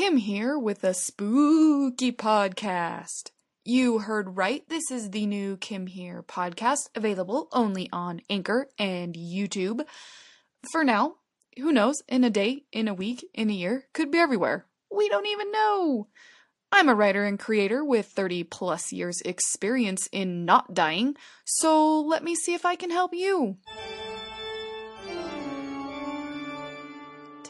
Kim here with a spooky podcast. You heard right, this is the new Kim Here podcast, available only on Anchor and YouTube. For now, who knows, in a day, in a week, in a year, could be everywhere. We don't even know. I'm a writer and creator with 30 plus years experience in not dying, so let me see if I can help you.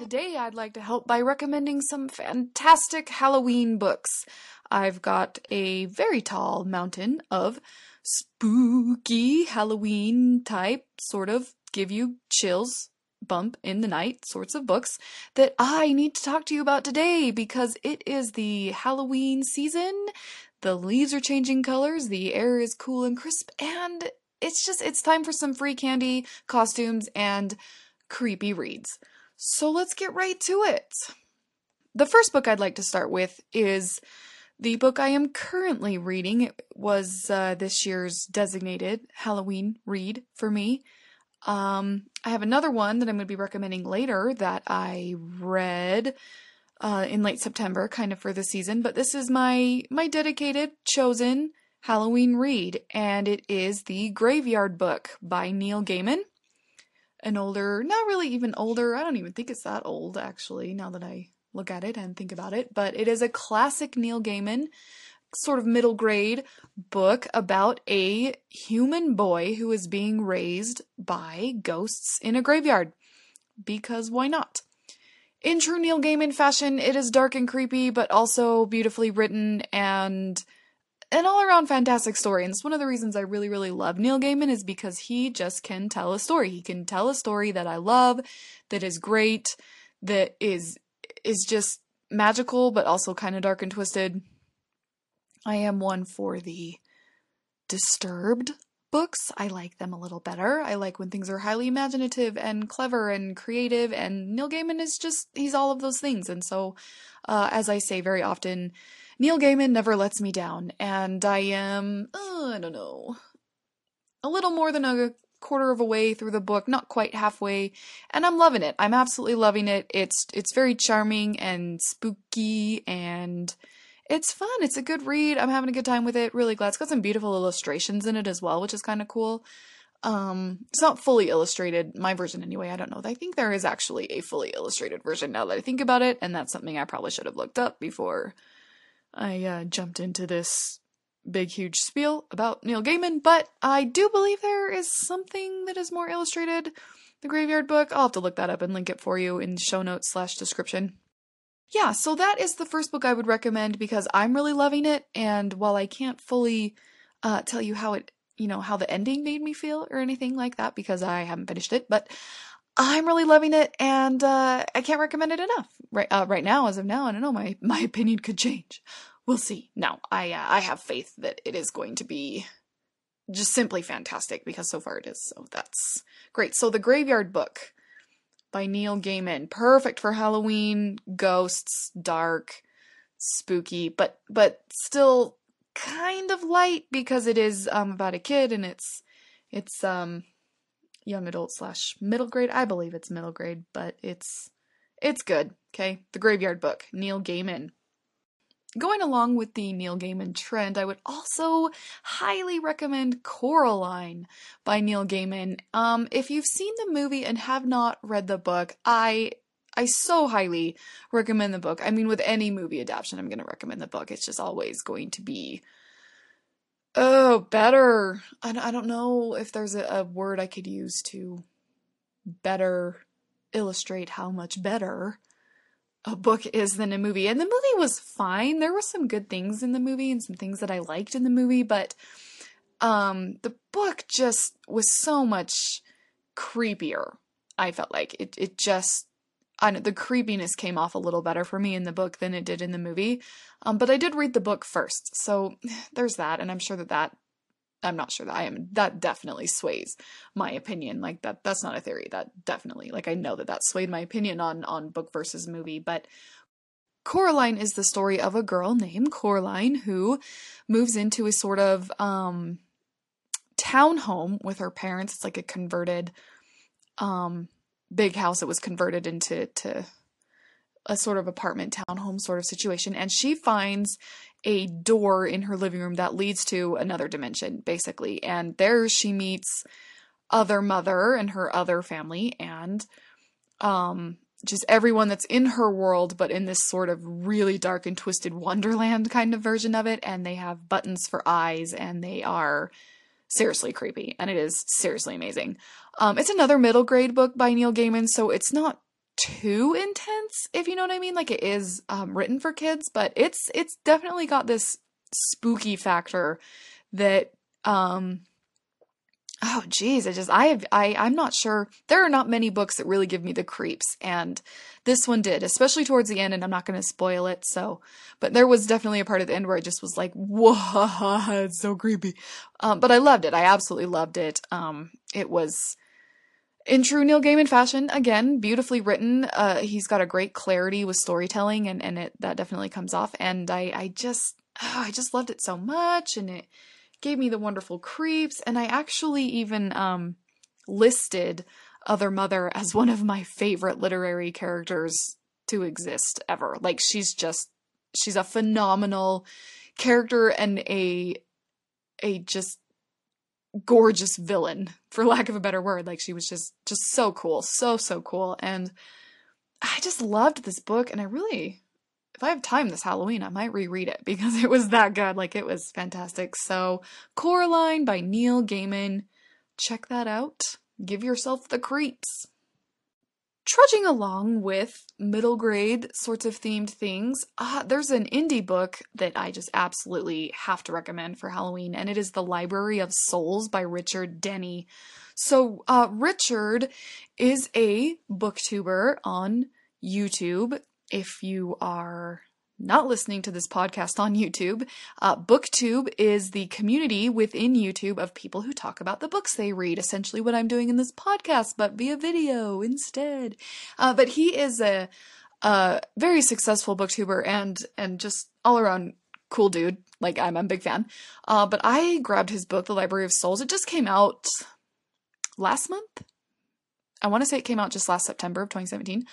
Today, I'd like to help by recommending some fantastic Halloween books. I've got a very tall mountain of spooky Halloween type, sort of give you chills, bump in the night sorts of books that I need to talk to you about today because it is the Halloween season. The leaves are changing colors, the air is cool and crisp, and it's just, it's time for some free candy, costumes, and creepy reads. So let's get right to it. The first book I'd like to start with is the book I am currently reading. It was uh, this year's designated Halloween read for me. Um, I have another one that I'm going to be recommending later that I read uh, in late September, kind of for the season. But this is my my dedicated, chosen Halloween read, and it is the Graveyard Book by Neil Gaiman an older, not really even older, I don't even think it's that old actually, now that I look at it and think about it, but it is a classic Neil Gaiman sort of middle grade book about a human boy who is being raised by ghosts in a graveyard. Because why not? In true Neil Gaiman fashion, it is dark and creepy, but also beautifully written and an all around fantastic story. And it's one of the reasons I really, really love Neil Gaiman is because he just can tell a story. He can tell a story that I love, that is great, that is is just magical, but also kind of dark and twisted. I am one for the disturbed books. I like them a little better. I like when things are highly imaginative and clever and creative, and Neil Gaiman is just, he's all of those things. And so, uh, as I say very often, Neil Gaiman never lets me down, and I am, uh, I don't know, a little more than a quarter of a way through the book, not quite halfway, and I'm loving it. I'm absolutely loving it. It's it's very charming and spooky and it's fun. It's a good read. I'm having a good time with it. Really glad. It's got some beautiful illustrations in it as well, which is kind of cool. Um, it's not fully illustrated, my version anyway. I don't know. I think there is actually a fully illustrated version now that I think about it, and that's something I probably should have looked up before I uh, jumped into this big, huge spiel about Neil Gaiman, but I do believe there is something that is more illustrated. The Graveyard Book. I'll have to look that up and link it for you in show notes slash description. Yeah, so that is the first book I would recommend because I'm really loving it, and while I can't fully uh, tell you how it, you know, how the ending made me feel or anything like that because I haven't finished it, but I'm really loving it, and uh, I can't recommend it enough. Right, uh, right now, as of now, I don't know. My my opinion could change. We'll see. No, I uh, I have faith that it is going to be just simply fantastic because so far it is. So that's great. So the Graveyard Book by Neil Gaiman, perfect for Halloween, ghosts, dark, spooky, but but still kind of light because it is um about a kid and it's it's um young adult slash middle grade. I believe it's middle grade, but it's it's good. Okay, The Graveyard Book, Neil Gaiman. Going along with the Neil Gaiman trend, I would also highly recommend Coraline by Neil Gaiman. Um, if you've seen the movie and have not read the book, I I so highly recommend the book. I mean, with any movie adaptation, I'm going to recommend the book. It's just always going to be Oh, better. I, I don't know if there's a, a word I could use to better illustrate how much better a book is than a movie. And the movie was fine. There were some good things in the movie and some things that I liked in the movie, but um the book just was so much creepier. I felt like it it just I know, the creepiness came off a little better for me in the book than it did in the movie. Um, but I did read the book first, so there's that, and I'm sure that that I'm not sure that I am that definitely sways my opinion. Like that that's not a theory. That definitely like I know that that swayed my opinion on on book versus movie, but Coraline is the story of a girl named Coraline who moves into a sort of um townhome with her parents. It's like a converted um big house that was converted into to a sort of apartment townhome sort of situation. And she finds a door in her living room that leads to another dimension basically. And there she meets other mother and her other family and um just everyone that's in her world but in this sort of really dark and twisted wonderland kind of version of it. And they have buttons for eyes and they are seriously creepy and it is seriously amazing. Um, it's another middle grade book by neil gaiman so it's not too intense if you know what i mean. Like it is um, written for kids but it's it's definitely got this spooky factor that um oh geez i just i have i i'm not sure there are not many books that really give me the creeps and this one did especially towards the end and i'm not going to spoil it so but there was definitely a part at the end where i just was like whoa it's so creepy um, but i loved it i absolutely loved it um, it was in true Neil Gaiman fashion, again, beautifully written. Uh, he's got a great clarity with storytelling, and, and it that definitely comes off. And I I just oh, I just loved it so much, and it gave me the wonderful creeps. And I actually even um, listed Other Mother as one of my favorite literary characters to exist ever. Like she's just she's a phenomenal character and a a just gorgeous villain for lack of a better word like she was just just so cool so so cool and i just loved this book and i really if i have time this halloween i might reread it because it was that good. Like it was fantastic. So coraline by neil gaiman. Check that out. Give yourself the creeps. Trudging along with middle grade sorts of themed things, uh, there's an indie book that I just absolutely have to recommend for Halloween, and it is The Library of Souls by Richard Denney. So, uh, Richard is a booktuber on YouTube. If you are not listening to this podcast on YouTube, uh, BookTube is the community within YouTube of people who talk about the books they read. Essentially, what I'm doing in this podcast, but via video instead. Uh, but he is a, a very successful booktuber and and just all around cool dude. Like I'm, a big fan. Uh, but I grabbed his book, The Library of Souls. It just came out last month. I want to say it came out just last September of 2017.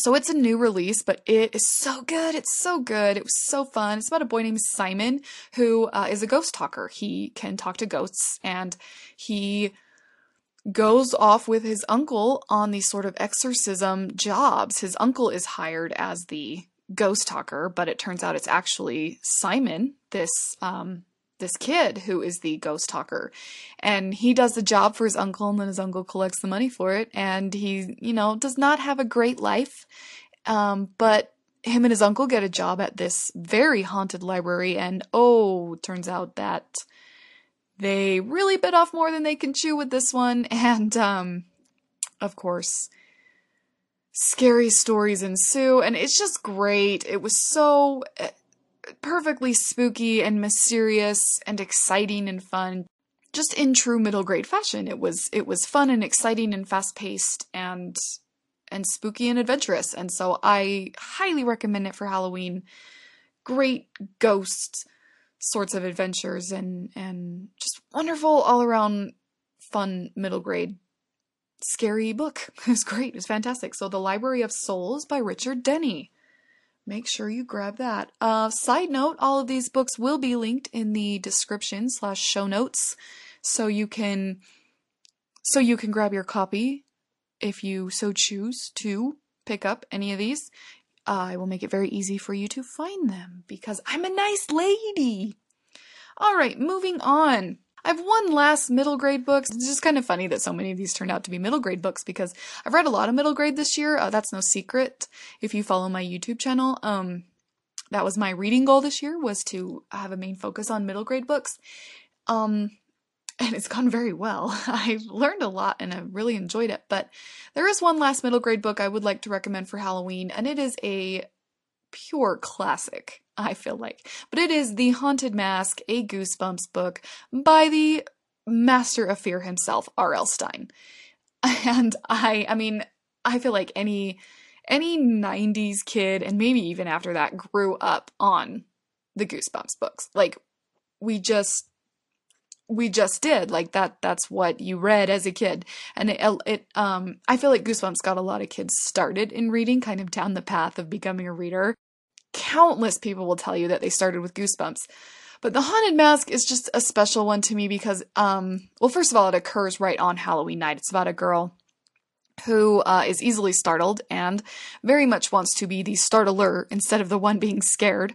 So it's a new release, but it is so good. It's so good. It was so fun. It's about a boy named Simon who uh, is a ghost talker. He can talk to ghosts and he goes off with his uncle on these sort of exorcism jobs. His uncle is hired as the ghost talker, but it turns out it's actually Simon, this um, this kid who is the ghost talker. And he does the job for his uncle, and then his uncle collects the money for it. And he, you know, does not have a great life. Um, but him and his uncle get a job at this very haunted library, and oh, turns out that they really bit off more than they can chew with this one. And, um, of course, scary stories ensue, and it's just great. It was so perfectly spooky and mysterious and exciting and fun just in true middle grade fashion. It was it was fun and exciting and fast paced and and spooky and adventurous. And so i highly recommend it for halloween. Great ghost sorts of adventures and and just wonderful all around fun middle grade scary book. It was great. It was fantastic. So the library of souls by richard denney make sure you grab that. Uh, side note, all of these books will be linked in the description slash show notes, so you can so you can grab your copy if you so choose to pick up any of these. Uh, I will make it very easy for you to find them because I'm a nice lady. All right, moving on. I have one last middle grade book. It's just kind of funny that so many of these turned out to be middle grade books because I've read a lot of middle grade this year. Uh, that's no secret if you follow my YouTube channel. Um, that was my reading goal this year was to have a main focus on middle grade books. Um, and it's gone very well. I've learned a lot and I've really enjoyed it. But there is one last middle grade book I would like to recommend for Halloween, and it is a pure classic. I feel like. But it is The Haunted Mask, a Goosebumps book by the master of fear himself, R.L. Stine. And I I mean, I feel like any any 90s kid and maybe even after that grew up on the Goosebumps books. Like we just we just did like that that's what you read as a kid and it, it um i feel like goosebumps got a lot of kids started in reading kind of down the path of becoming a reader countless people will tell you that they started with goosebumps but the haunted mask is just a special one to me because um well first of all it occurs right on halloween night it's about a girl who uh, is easily startled and very much wants to be the startler instead of the one being scared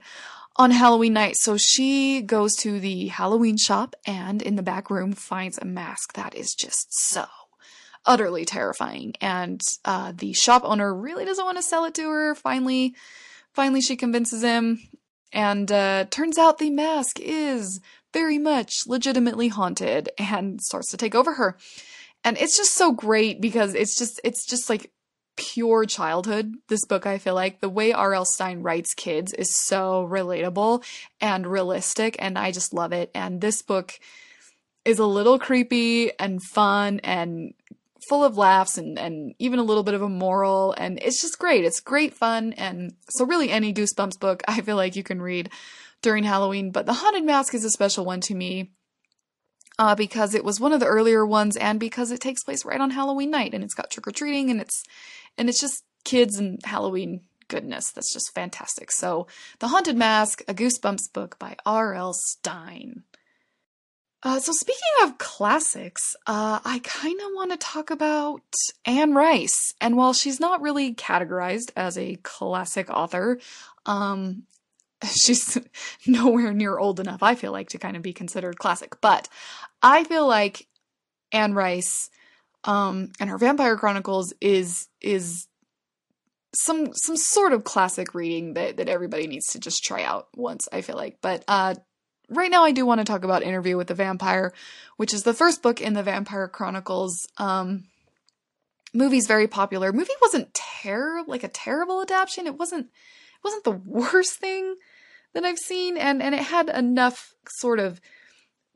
on Halloween night. So she goes to the Halloween shop and in the back room finds a mask that is just so utterly terrifying. And uh, the shop owner really doesn't want to sell it to her. Finally, finally she convinces him, and uh, turns out the mask is very much legitimately haunted and starts to take over her. And it's just so great because it's just it's just like pure childhood. This book, I feel like the way R.L. Stine writes kids is so relatable and realistic, and I just love it. And this book is a little creepy and fun and full of laughs and, and even a little bit of a moral and it's just great. It's great fun and so really any Goosebumps book I feel like you can read during Halloween, but The Haunted Mask is a special one to me uh, because it was one of the earlier ones and because it takes place right on Halloween night and it's got trick or treating and it's and it's just kids and Halloween goodness. That's just fantastic. So, The Haunted Mask, a Goosebumps book by R.L. Stine. Uh, so speaking of classics, uh, I kind of want to talk about Anne Rice. And while she's not really categorized as a classic author, um, she's nowhere near old enough, I feel like, to kind of be considered classic. But I feel like Anne Rice um, and her Vampire Chronicles is is some some sort of classic reading that that everybody needs to just try out once. I feel like, but uh, right now I do want to talk about Interview with the Vampire, which is the first book in the Vampire Chronicles. Um, movie's very popular. Movie wasn't terrible, like a terrible adaptation. It wasn't it wasn't the worst thing that I've seen, and and it had enough sort of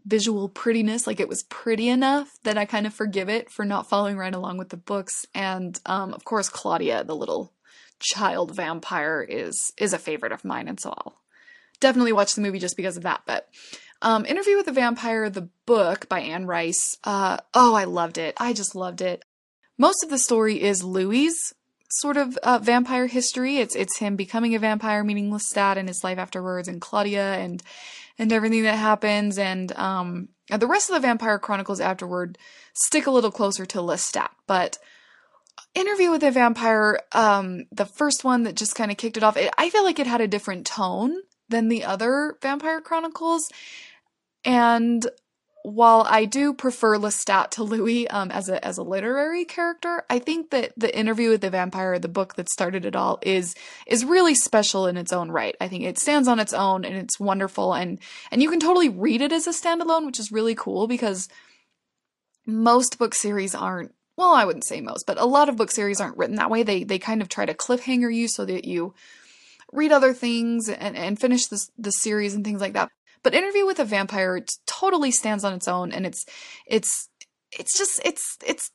visual prettiness, like it was pretty enough that I kind of forgive it for not following right along with the books. And um, of course, Claudia, the little child vampire, is is a favorite of mine, and so I'll definitely watch the movie just because of that. But um, Interview with the Vampire, the book by Anne Rice. Uh, oh, I loved it. I just loved it. Most of the story is Louis's sort of uh, vampire history. It's it's him becoming a vampire, meeting Lestat and his life afterwards, and Claudia, and and everything that happens, and um, the rest of the Vampire Chronicles afterward stick a little closer to Lestat, but. Interview with a Vampire, um, the first one that just kind of kicked it off, it, I feel like it had a different tone than the other Vampire Chronicles. And while I do prefer Lestat to Louis um, as a as a literary character, I think that the interview with the vampire, the book that started it all, is is really special in its own right. I think it stands on its own and it's wonderful, and and you can totally read it as a standalone, which is really cool because most book series aren't. Well, I wouldn't say most, but a lot of book series aren't written that way. They they kind of try to cliffhanger you so that you read other things and, and finish this the series and things like that. But Interview with a Vampire totally stands on its own and it's it's it's just it's it's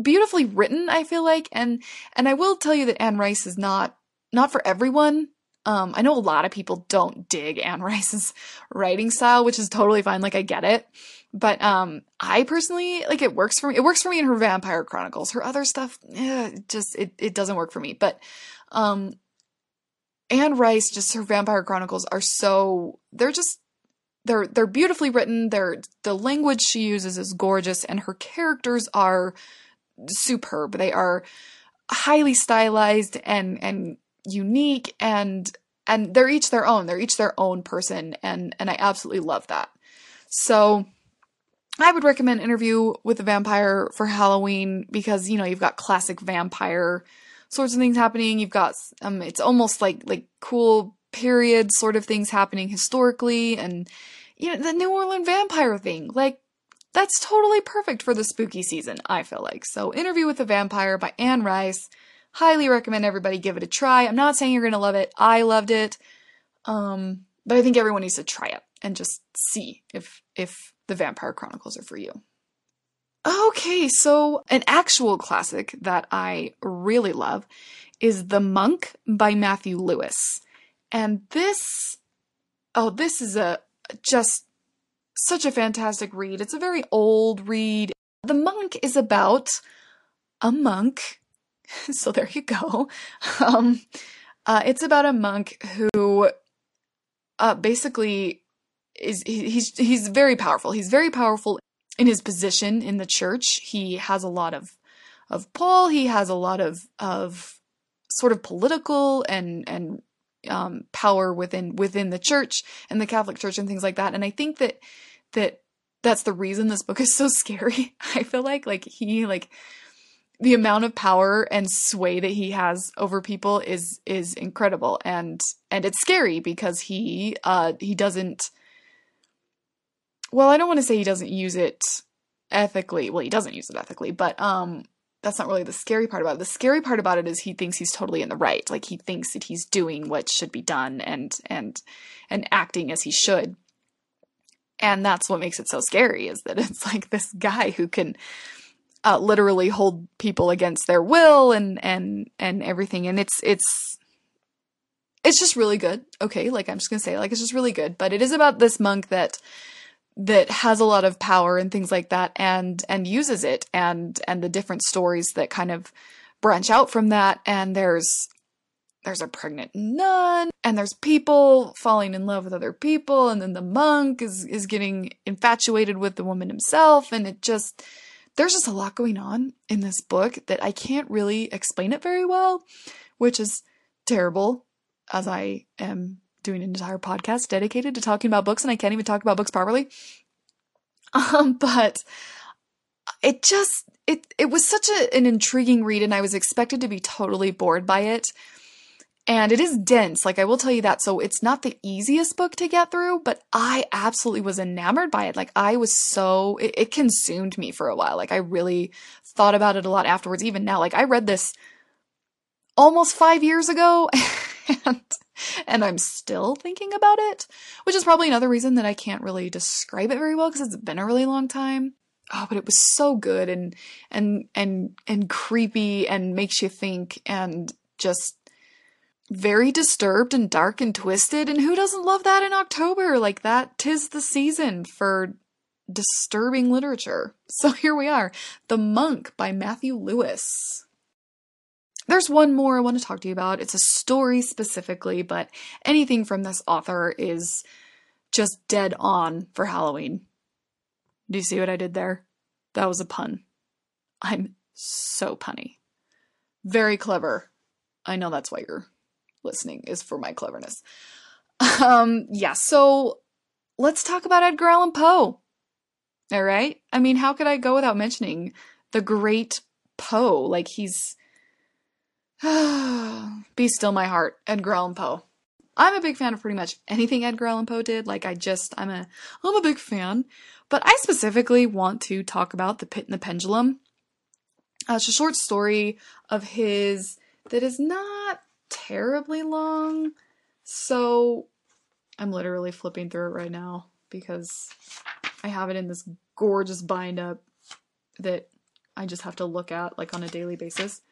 beautifully written, I feel like. And and I will tell you that Anne Rice is not not for everyone. Um, I know a lot of people don't dig Anne Rice's writing style, which is totally fine. Like I get it, but um, I personally like it works for me. It works for me in her Vampire Chronicles. Her other stuff, eh, just it it doesn't work for me. But um, Anne Rice, just her Vampire Chronicles are so they're just they're they're beautifully written. They're the language she uses is gorgeous, and her characters are superb. They are highly stylized and and unique, and and they're each their own. They're each their own person, and and I absolutely love that. So. I would recommend Interview with a Vampire for Halloween because you know you've got classic vampire sorts of things happening. You've got um, it's almost like like cool period sort of things happening historically, and you know, the New Orleans vampire thing. Like, that's totally perfect for the spooky season, I feel like. So, Interview with a Vampire by Anne Rice. Highly recommend everybody give it a try. I'm not saying you're gonna love it. I loved it. Um, but I think everyone needs to try it and just see if if the Vampire Chronicles are for you. Okay, so an actual classic that I really love is The Monk by Matthew Lewis. And this oh, this is a just such a fantastic read. It's a very old read. The Monk is about a monk. So there you go. Um, uh, it's about a monk who uh, basically is he's he's very powerful. He's very powerful in his position in the church. He has a lot of of pull. He has a lot of of sort of political and and um, power within within the church and the Catholic Church and things like that. And I think that that that's the reason this book is so scary. I feel like like he like the amount of power and sway that he has over people is is incredible and and it's scary because he uh he doesn't well I don't want to say he doesn't use it ethically well he doesn't use it ethically but um that's not really the scary part about it. The scary part about it is he thinks he's totally in the right like he thinks that he's doing what should be done and and and acting as he should. And that's what makes it so scary is that it's like this guy who can uh, literally hold people against their will and and and everything and it's it's it's just really good. Okay like i'm just gonna say like it's just really good. But it is about this monk that that has a lot of power and things like that and and uses it and and the different stories that kind of branch out from that. And there's there's a pregnant nun and there's people falling in love with other people. And then the monk is is getting infatuated with the woman himself. And it just there's just a lot going on in this book that I can't really explain it very well, which is terrible as I am doing an entire podcast dedicated to talking about books and I can't even talk about books properly. Um, but it just it it was such a, an intriguing read and I was expected to be totally bored by it and it is dense, like I will tell you that. So it's not the easiest book to get through, but I absolutely was enamored by it. Like I was so, it, it, consumed me for a while. Like I really thought about it a lot afterwards. Even now, like I read this almost five years ago and, and I'm still thinking about it, which is probably another reason that I can't really describe it very well because it's been a really long time. Oh, but it was so good and, and, and, and creepy and makes you think and just very disturbed and dark and twisted, and who doesn't love that in October? Like that, tis the season for disturbing literature. So here we are The Monk by Matthew Lewis. There's one more I want to talk to you about. It's a story specifically, but anything from this author is just dead on for Halloween. Do you see what I did there? That was a pun. I'm so punny. Very clever. I know that's why you're listening is for my cleverness. Um, yeah, so let's talk about Edgar Allan Poe. All right? I mean, how could I go without mentioning the great Poe? Like he's Be still my heart, Edgar Allan Poe. I'm a big fan of pretty much anything Edgar Allan Poe did. Like I just I'm a I'm a big fan. But I specifically want to talk about The Pit and the Pendulum. Uh, it's a short story of his that is not terribly long. So I'm literally flipping through it right now because I have it in this gorgeous bind up that I just have to look at like on a daily basis.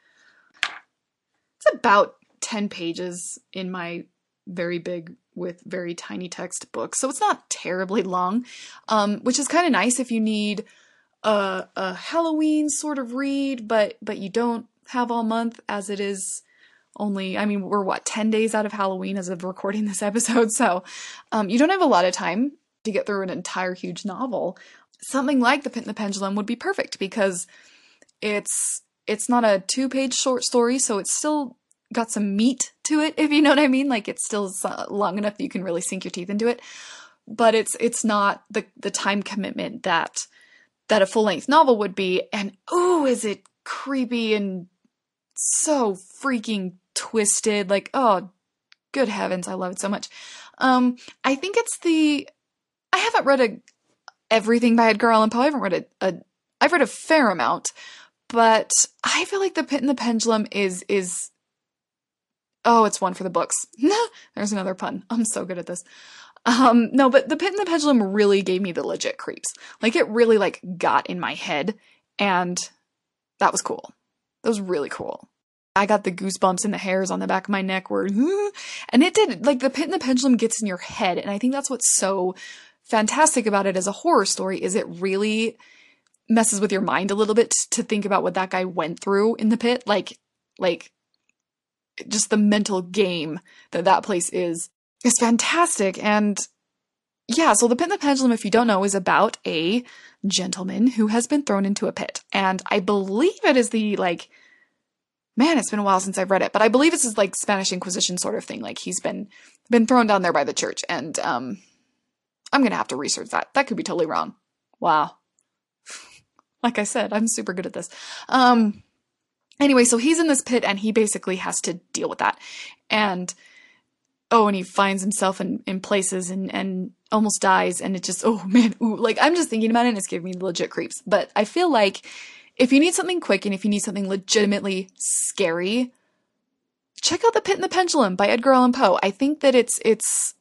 It's about 10 pages in my very big with very tiny text book. So it's not terribly long, um, which is kind of nice if you need a, a Halloween sort of read, but but you don't have all month as it is only, I mean, we're what, 10 days out of Halloween as of recording this episode. So um, you don't have a lot of time to get through an entire huge novel. Something like The Pit and the Pendulum would be perfect because it's it's not a two page short story, so it's still got some meat to it, if you know what I mean. Like it's still long enough that you can really sink your teeth into it. But it's it's not the the time commitment that that a full length novel would be. And oh, is it creepy and so freaking twisted. Like, oh, good heavens, I love it so much. Um, I think it's the. I haven't read a everything by Edgar Allan Poe. I haven't read a, a. I've read a fair amount, but I feel like the Pit and the Pendulum is is. Oh, it's one for the books. There's another pun. I'm so good at this. Um, no, but the Pit and the Pendulum really gave me the legit creeps. Like it really like got in my head, and that was cool. That was really cool. I got the goosebumps and the hairs on the back of my neck were, and it did, like the pit and the pendulum gets in your head. And I think that's what's so fantastic about it as a horror story is it really messes with your mind a little bit to think about what that guy went through in the pit. Like, like, just the mental game that that place is is fantastic. And yeah, so the pit and the pendulum, if you don't know, is about a gentleman who has been thrown into a pit, and I believe it is the like. Man, it's been a while since I've read it, but I believe this is like Spanish Inquisition sort of thing. Like he's been been thrown down there by the church, and um, I'm gonna have to research that. That could be totally wrong. Wow. Like I said, I'm super good at this. Um, anyway, so he's in this pit, and he basically has to deal with that, and oh, and he finds himself in, in places and, and almost dies. And it just, oh man, ooh, like I'm just thinking about it and it's giving me legit creeps. But I feel like if you need something quick and if you need something legitimately scary, check out The Pit and the Pendulum by Edgar Allan Poe. I think that it's, it's,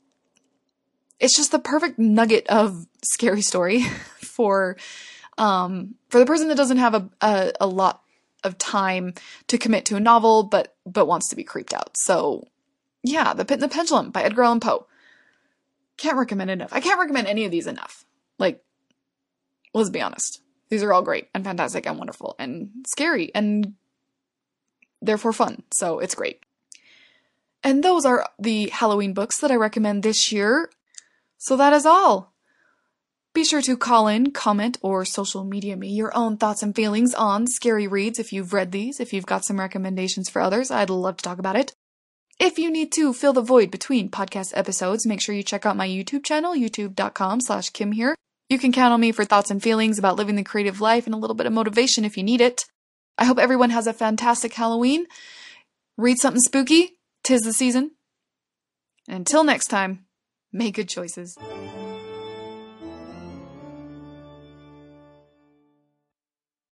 it's just the perfect nugget of scary story for, um, for the person that doesn't have a, a, a lot of time to commit to a novel, but, but wants to be creeped out. So yeah, The Pit and the Pendulum by Edgar Allan Poe. Can't recommend enough. I can't recommend any of these enough. Like, let's be honest. These are all great and fantastic and wonderful and scary and therefore fun. So it's great. And those are the Halloween books that I recommend this year. So that is all. Be sure to call in, comment, or social media me your own thoughts and feelings on scary reads if you've read these. If you've got some recommendations for others, I'd love to talk about it. If you need to fill the void between podcast episodes, make sure you check out my YouTube channel, youtube.com slash Kim here. You can count on me for thoughts and feelings about living the creative life and a little bit of motivation if you need it. I hope everyone has a fantastic Halloween. Read something spooky. Tis the season. Until next time, make good choices.